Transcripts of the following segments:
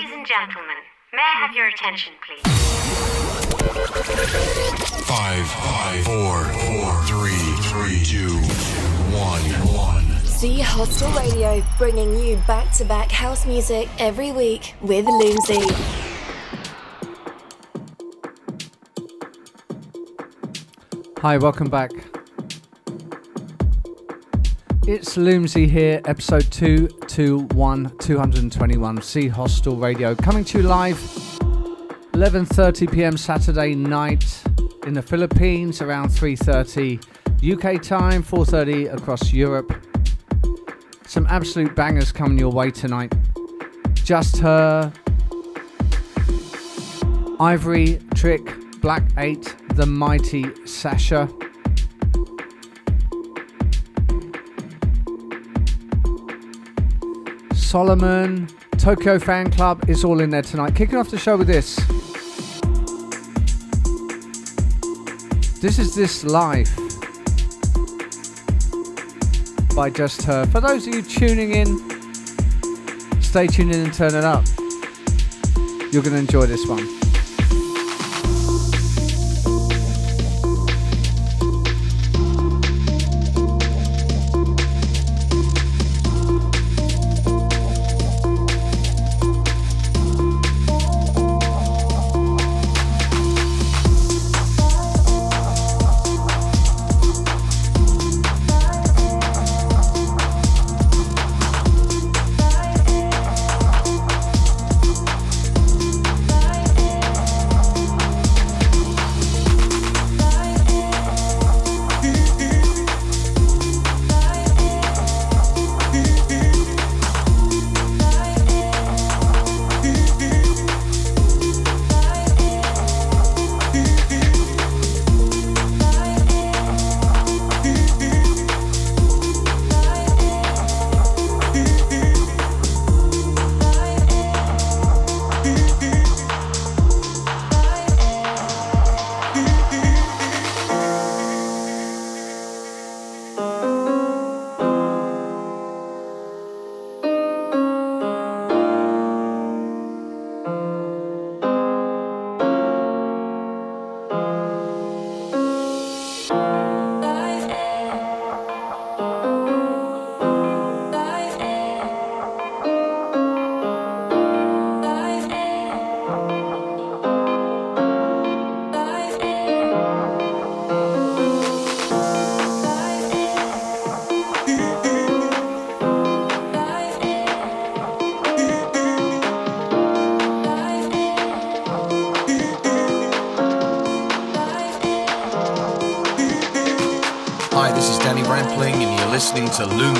Ladies and gentlemen, may I have your attention, please? Five, five, four, four, three, three, two, one, one. Z Hostel Radio, bringing you back to back house music every week with Loomsy. Hi, welcome back. It's Loomsy here, episode 221, 221, Z Hostel Radio, coming to you live 11:30 p.m. Saturday night in the Philippines, around 3:30 UK time, 4:30 across Europe. Some absolute bangers coming your way tonight. Just Her, Ivory Trick, Black 8, The Mighty Sasha. Solomun, Tokyo Fan Club is all in there tonight. Kicking off the show with this. This is This Life by Just Her. For those of you tuning in, stay tuned in and turn it up. You're going to enjoy this one. Loomsy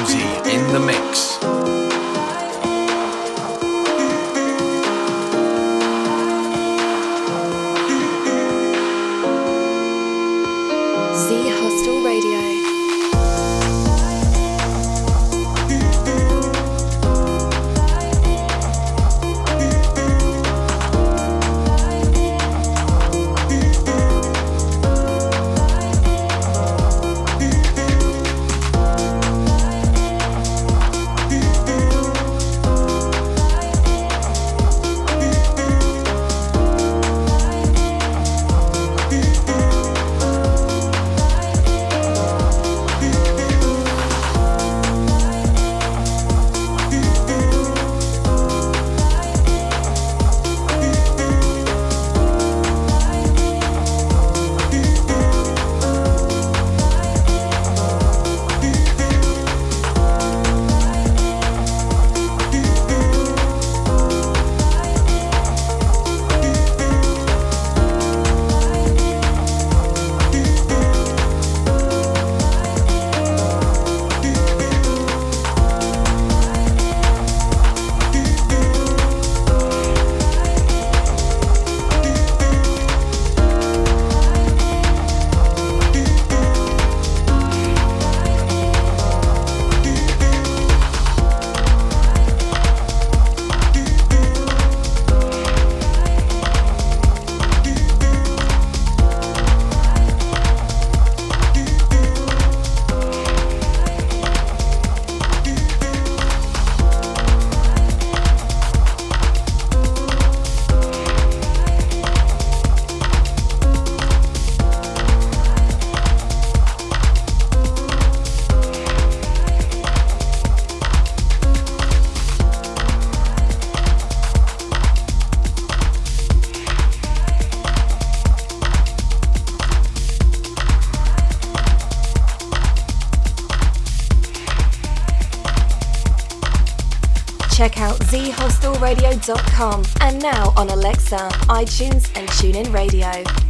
and now on Alexa, iTunes, and TuneIn Radio.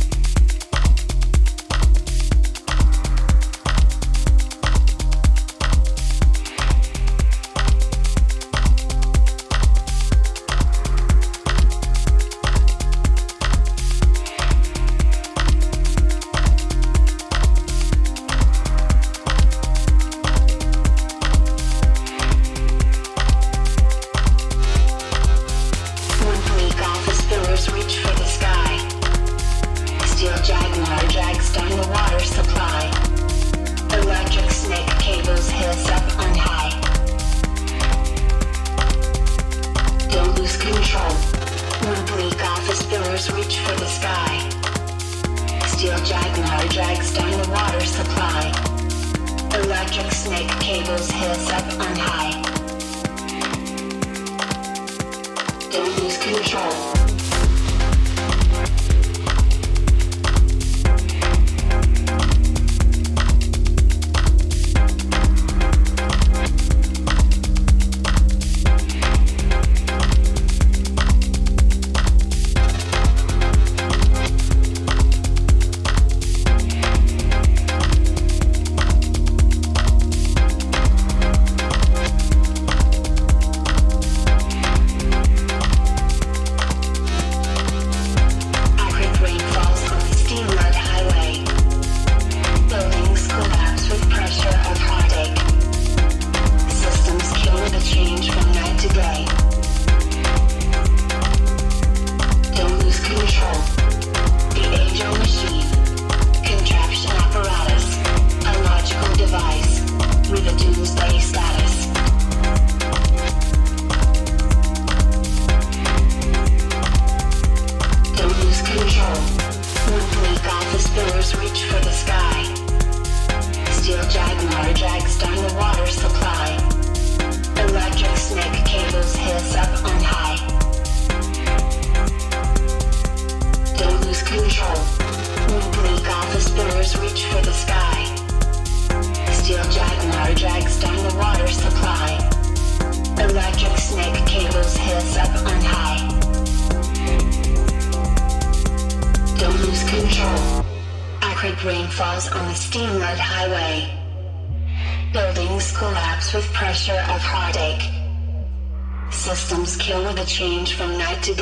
lose control. When bleak office pillars reach for the sky. Steel jaguar drags down the water supply. Electric snake cables hiss up on high. Don't lose control.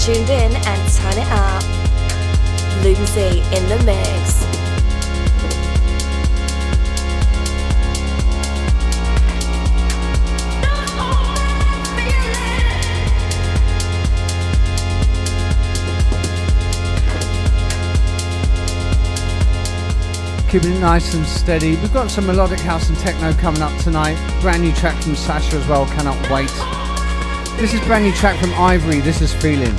tuned in and turn it up. Loomsy in the mix. keeping it nice and steady. We've got some melodic house and techno coming up tonight. Brand new track from Sasha as well, cannot wait. This is brand new track from Ivory. This is Feeling.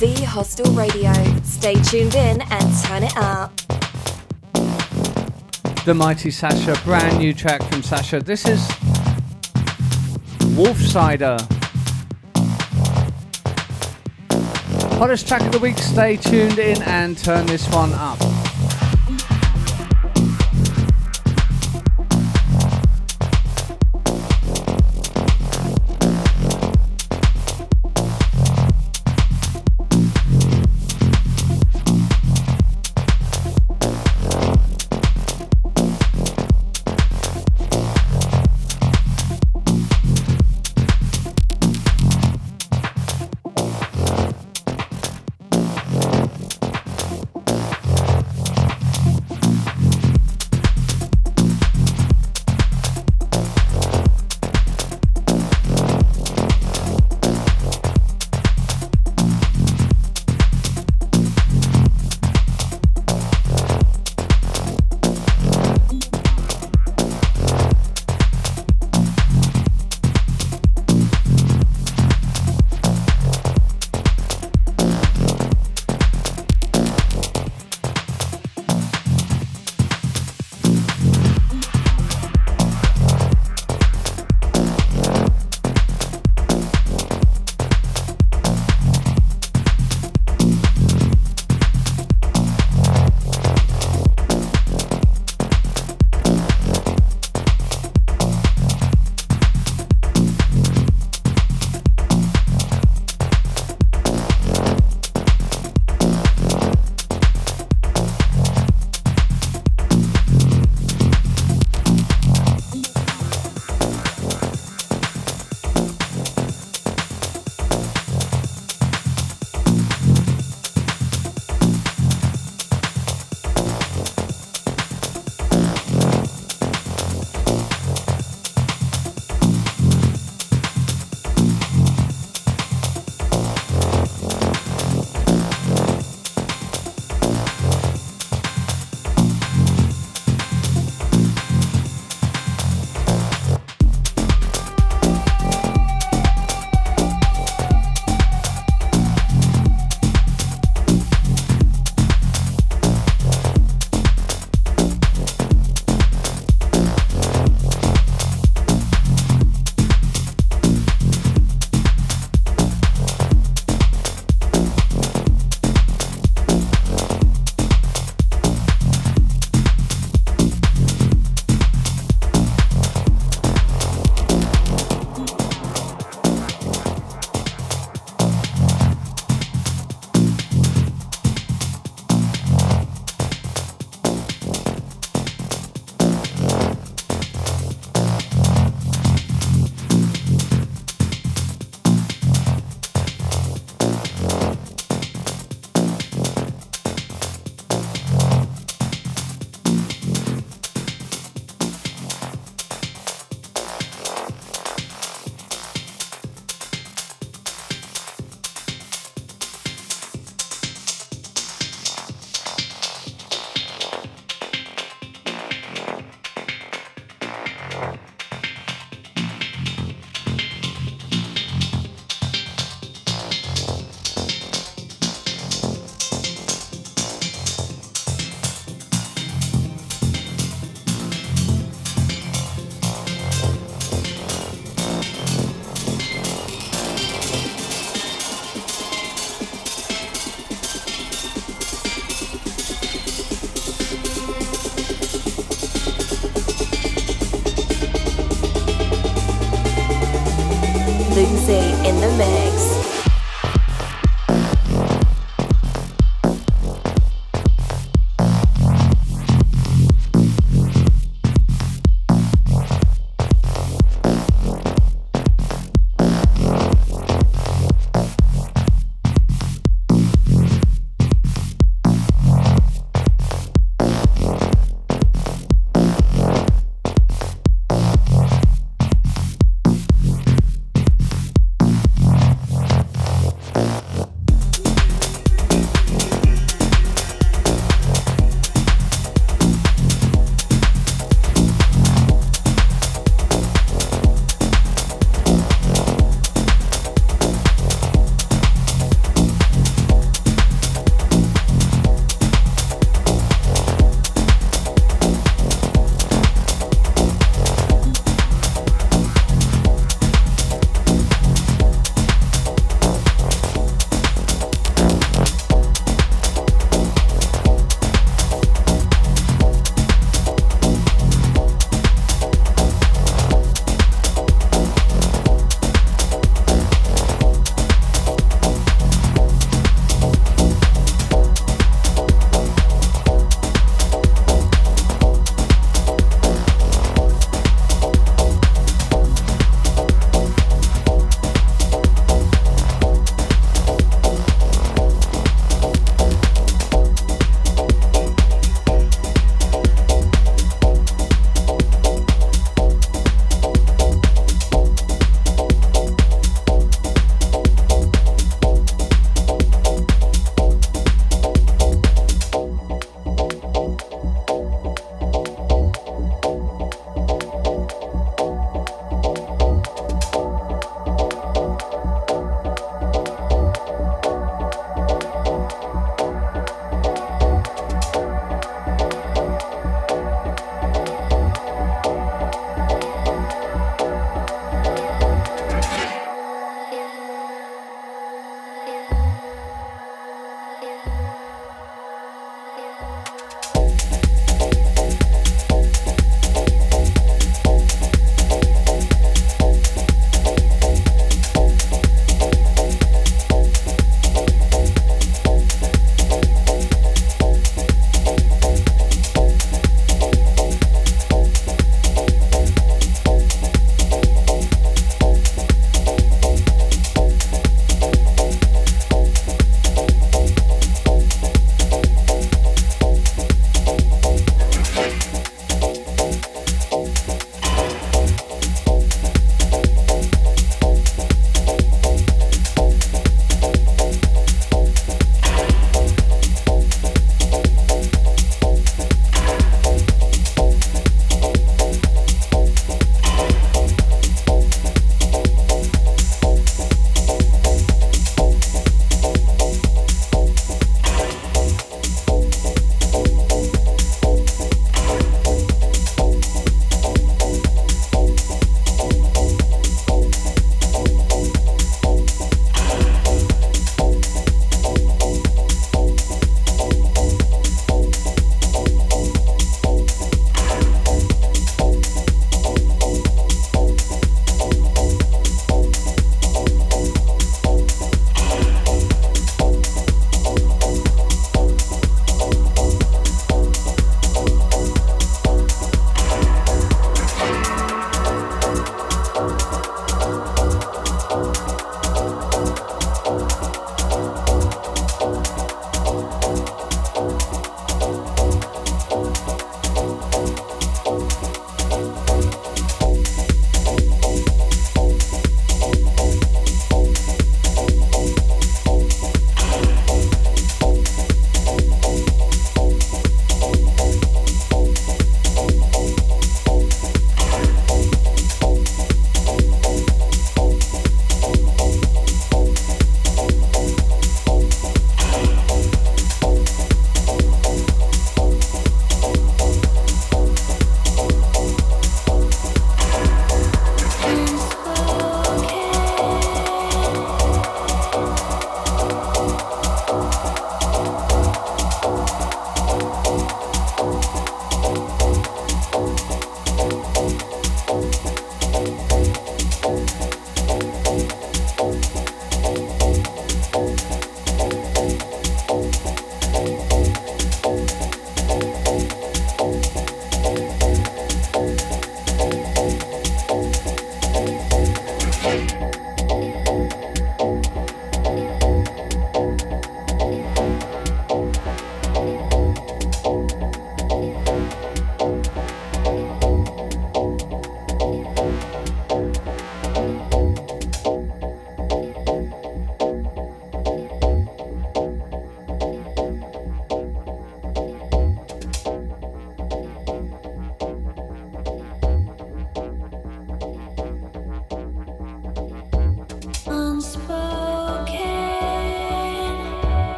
Z Hostel Radio. Stay tuned in and turn it up. The Mighty Sasha, brand new track from Sasha. This is Wolfsider. Hottest track of the week. Stay tuned in and turn this one up.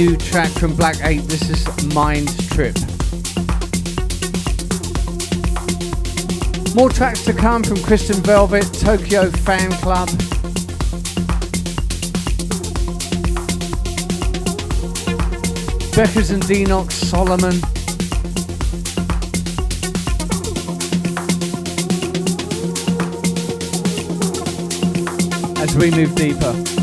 New track from Black 8. This is Mind Trip. More tracks to come from Kristen Velvet, Tokyo Fan Club. Beckers and Denox, Solomun. As we move deeper.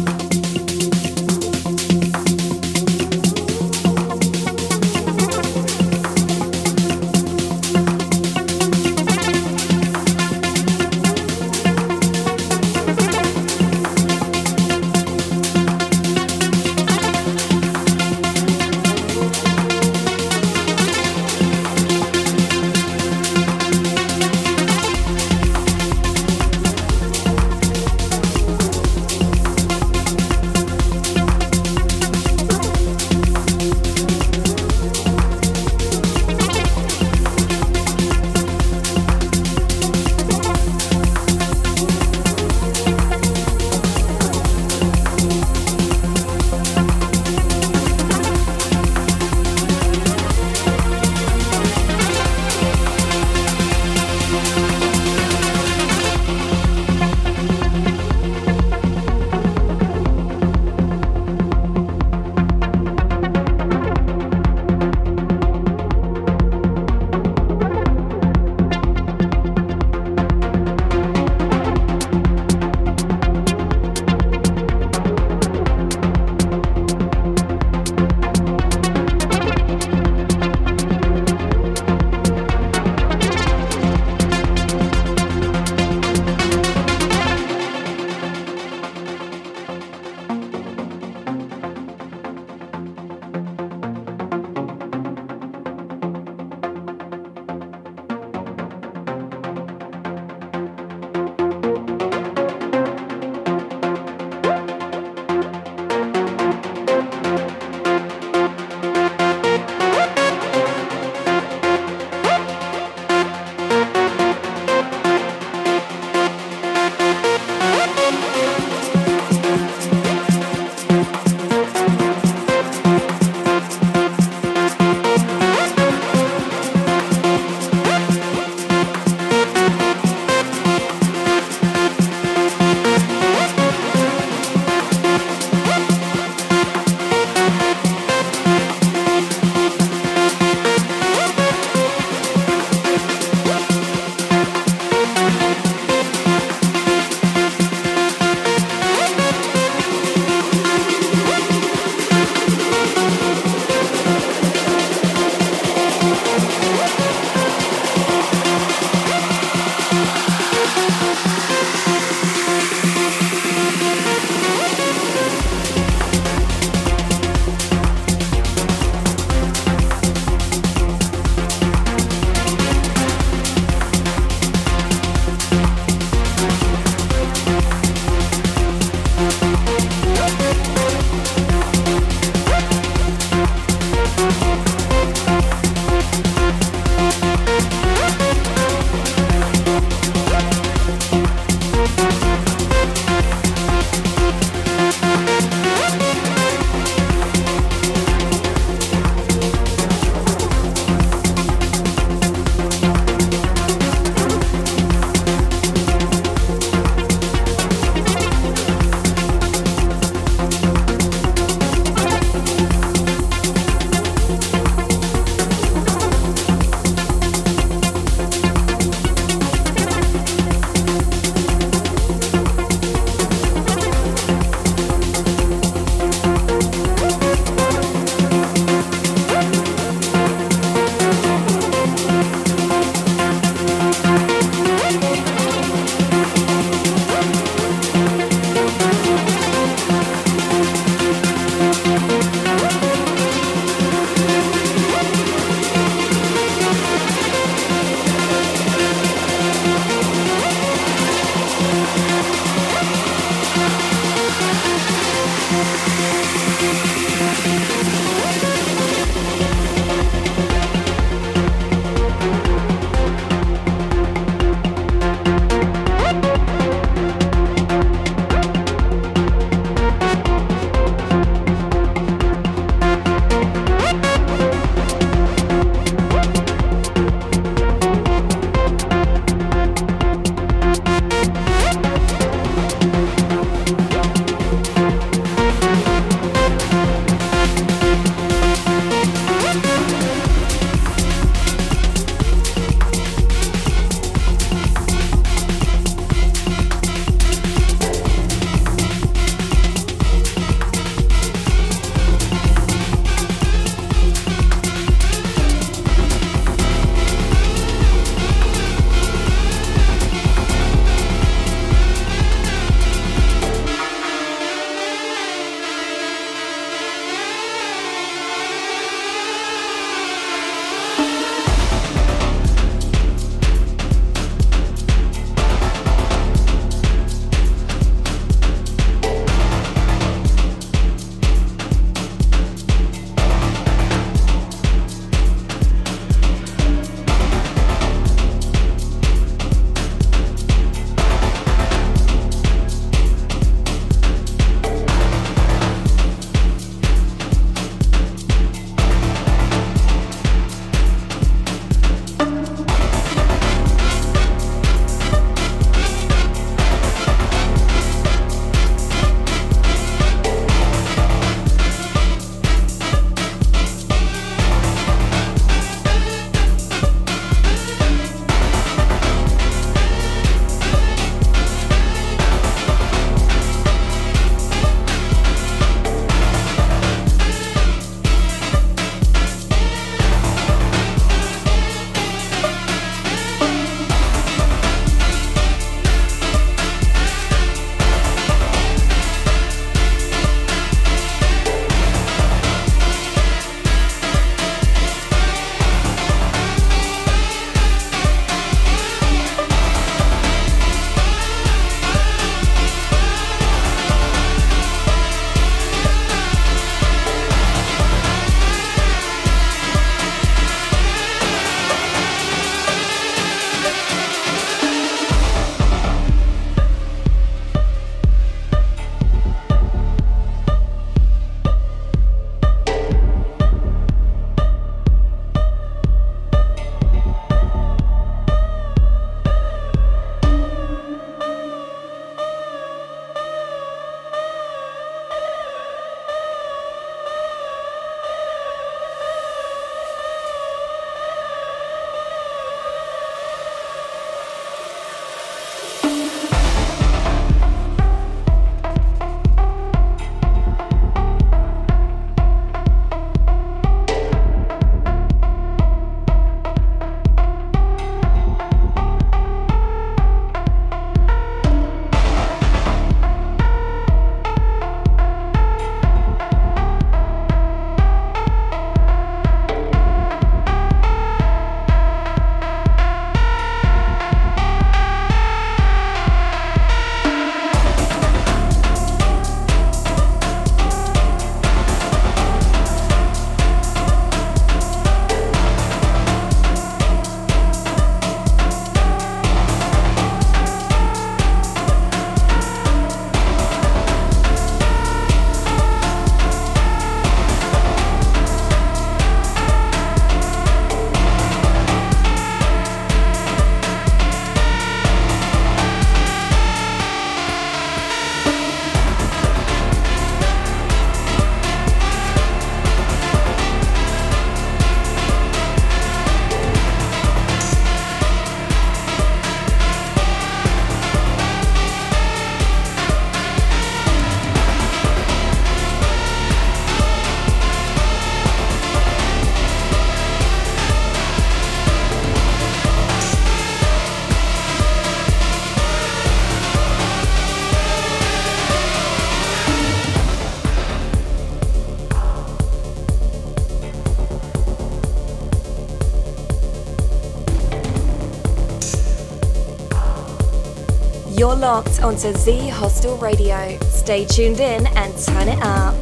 Onto Z Hostel Radio. Stay tuned in and turn it up.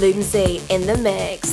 Loomsy in the mix.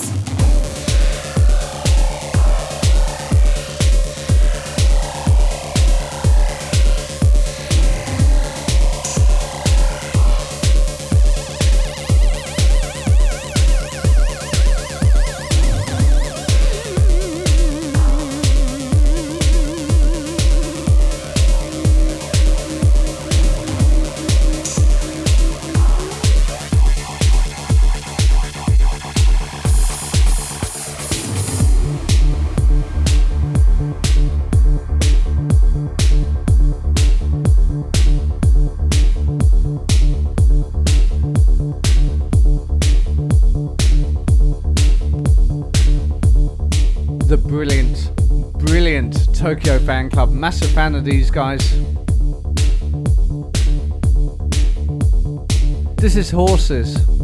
Tokyo fan club. Massive fan of these guys. This is Horses.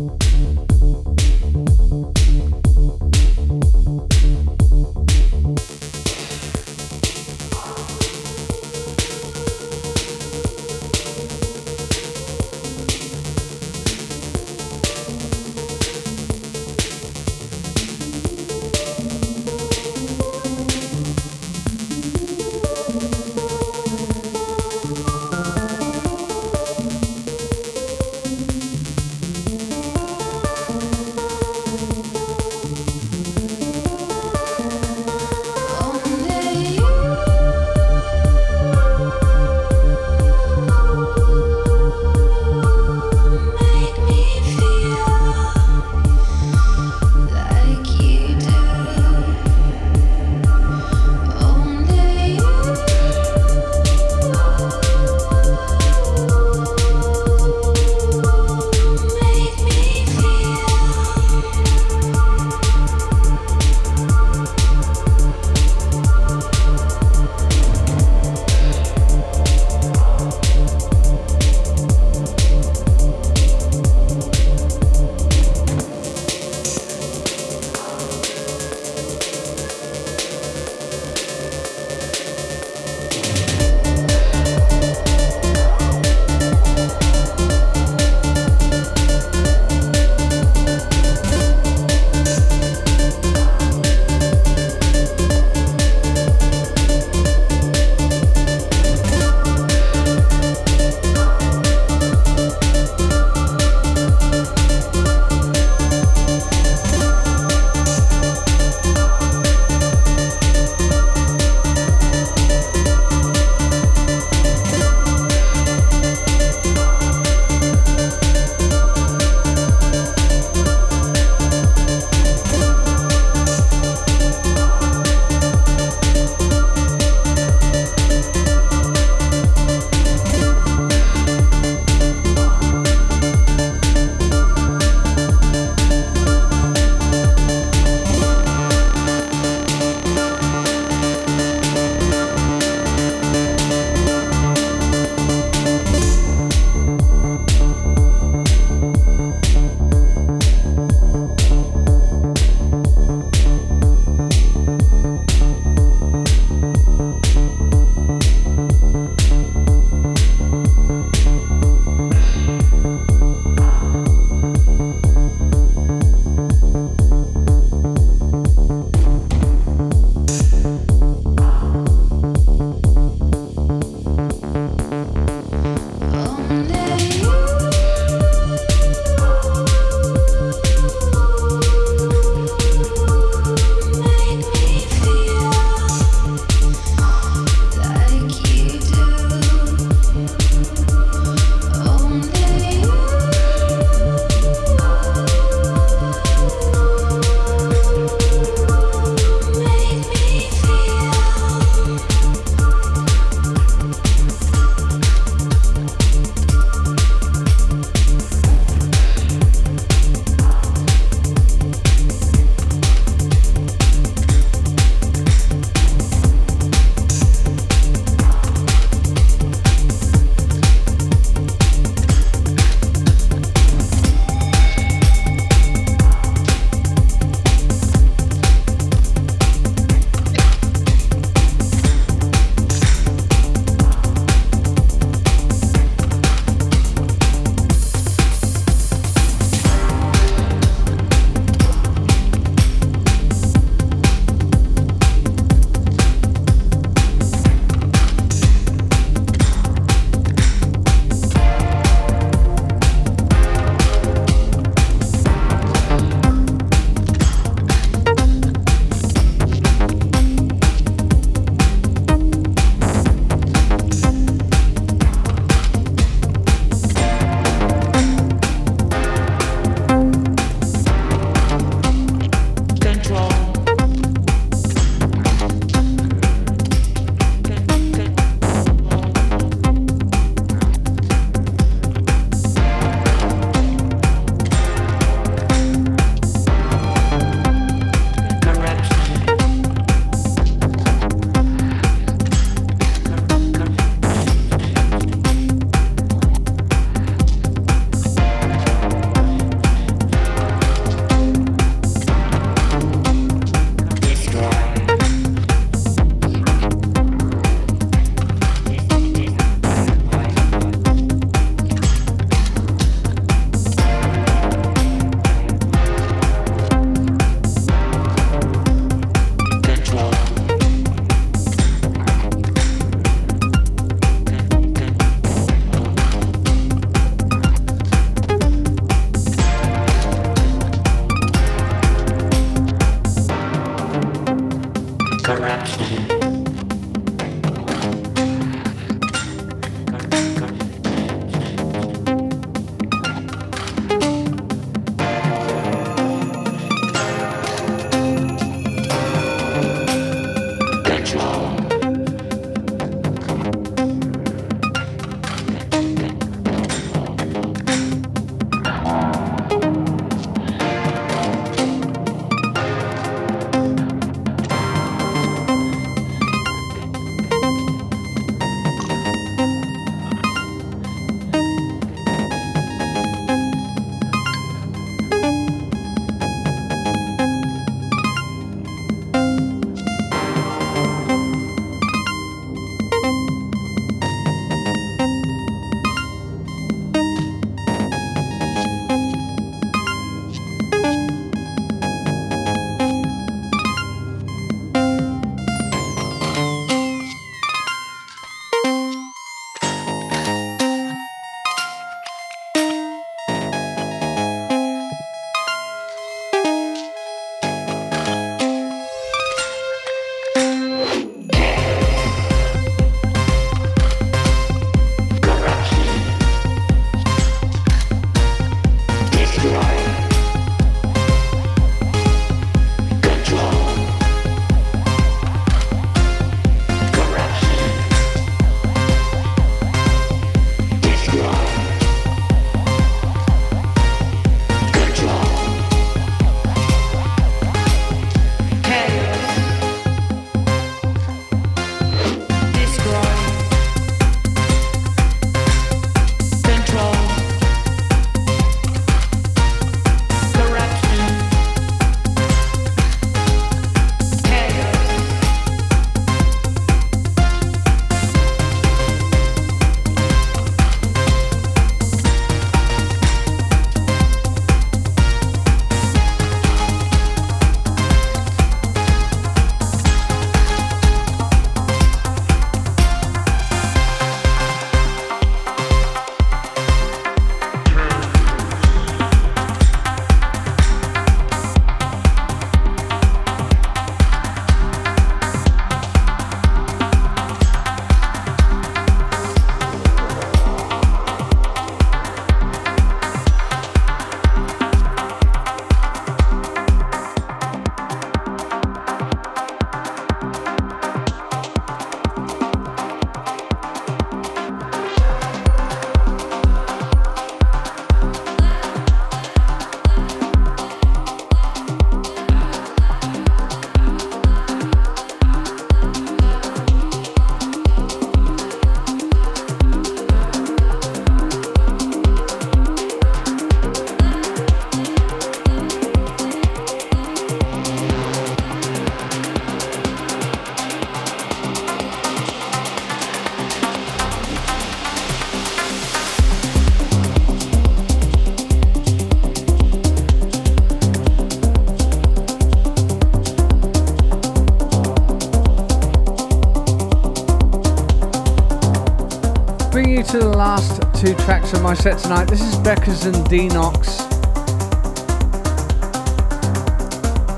Two tracks of my set tonight. This is Beckers and Denox.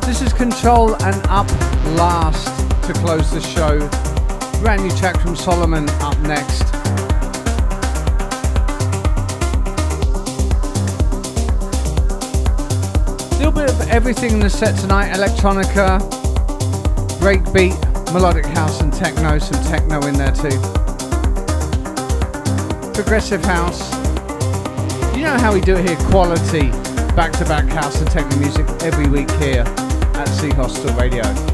This is Control and Up last to close the show. Brand new track from Solomun up next. A little bit of everything in the set tonight electronica, breakbeat, melodic house, and techno. Some techno in there too. Progressive house. You know how we do it here quality back to back house and techno music every week here at Z Hostel Radio.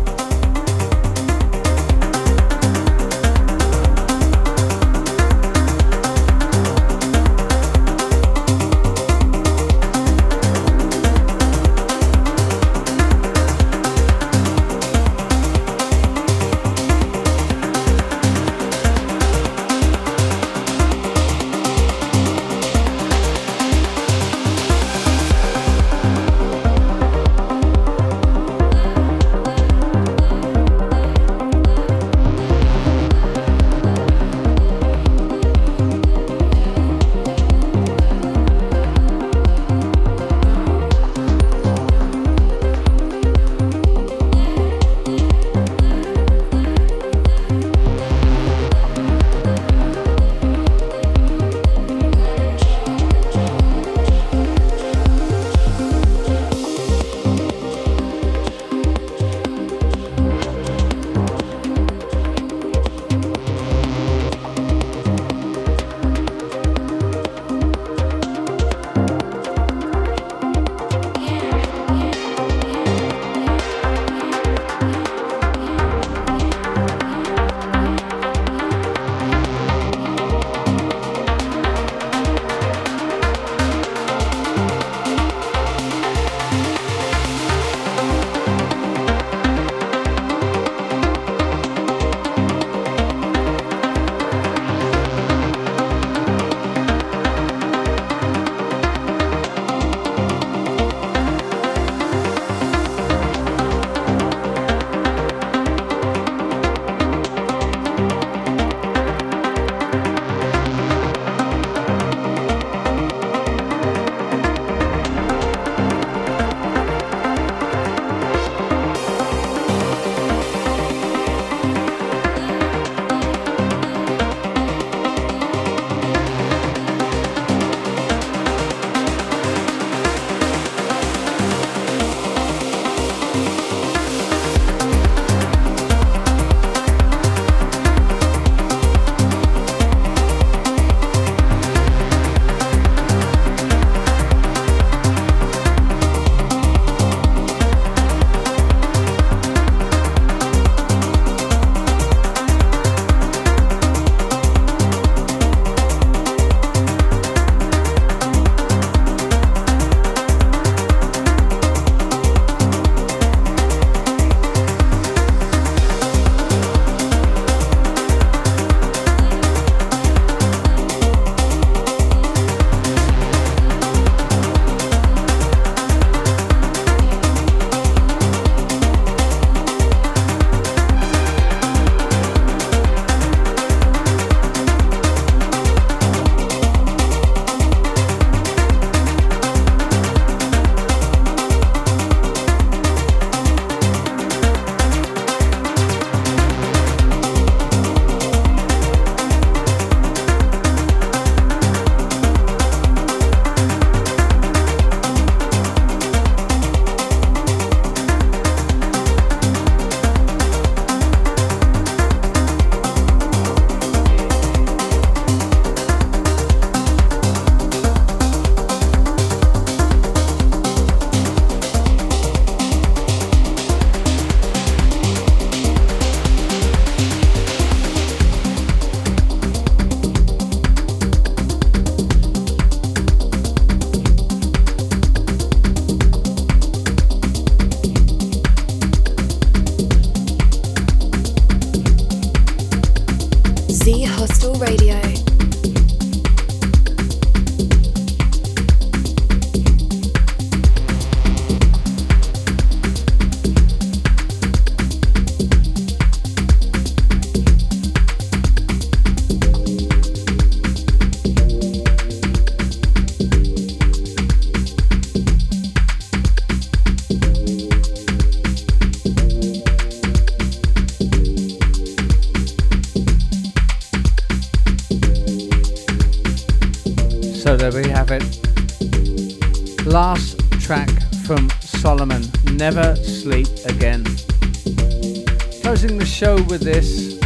With this.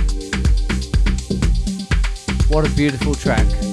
What a beautiful track.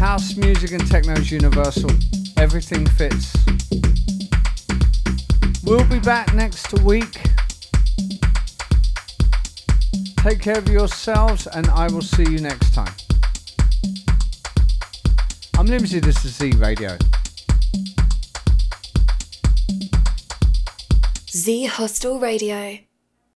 House music and techno is universal. Everything fits. We'll be back next week. Take care of yourselves, and I will see you next time. I'm Loomsy, this is Z Radio. Z Hostel Radio.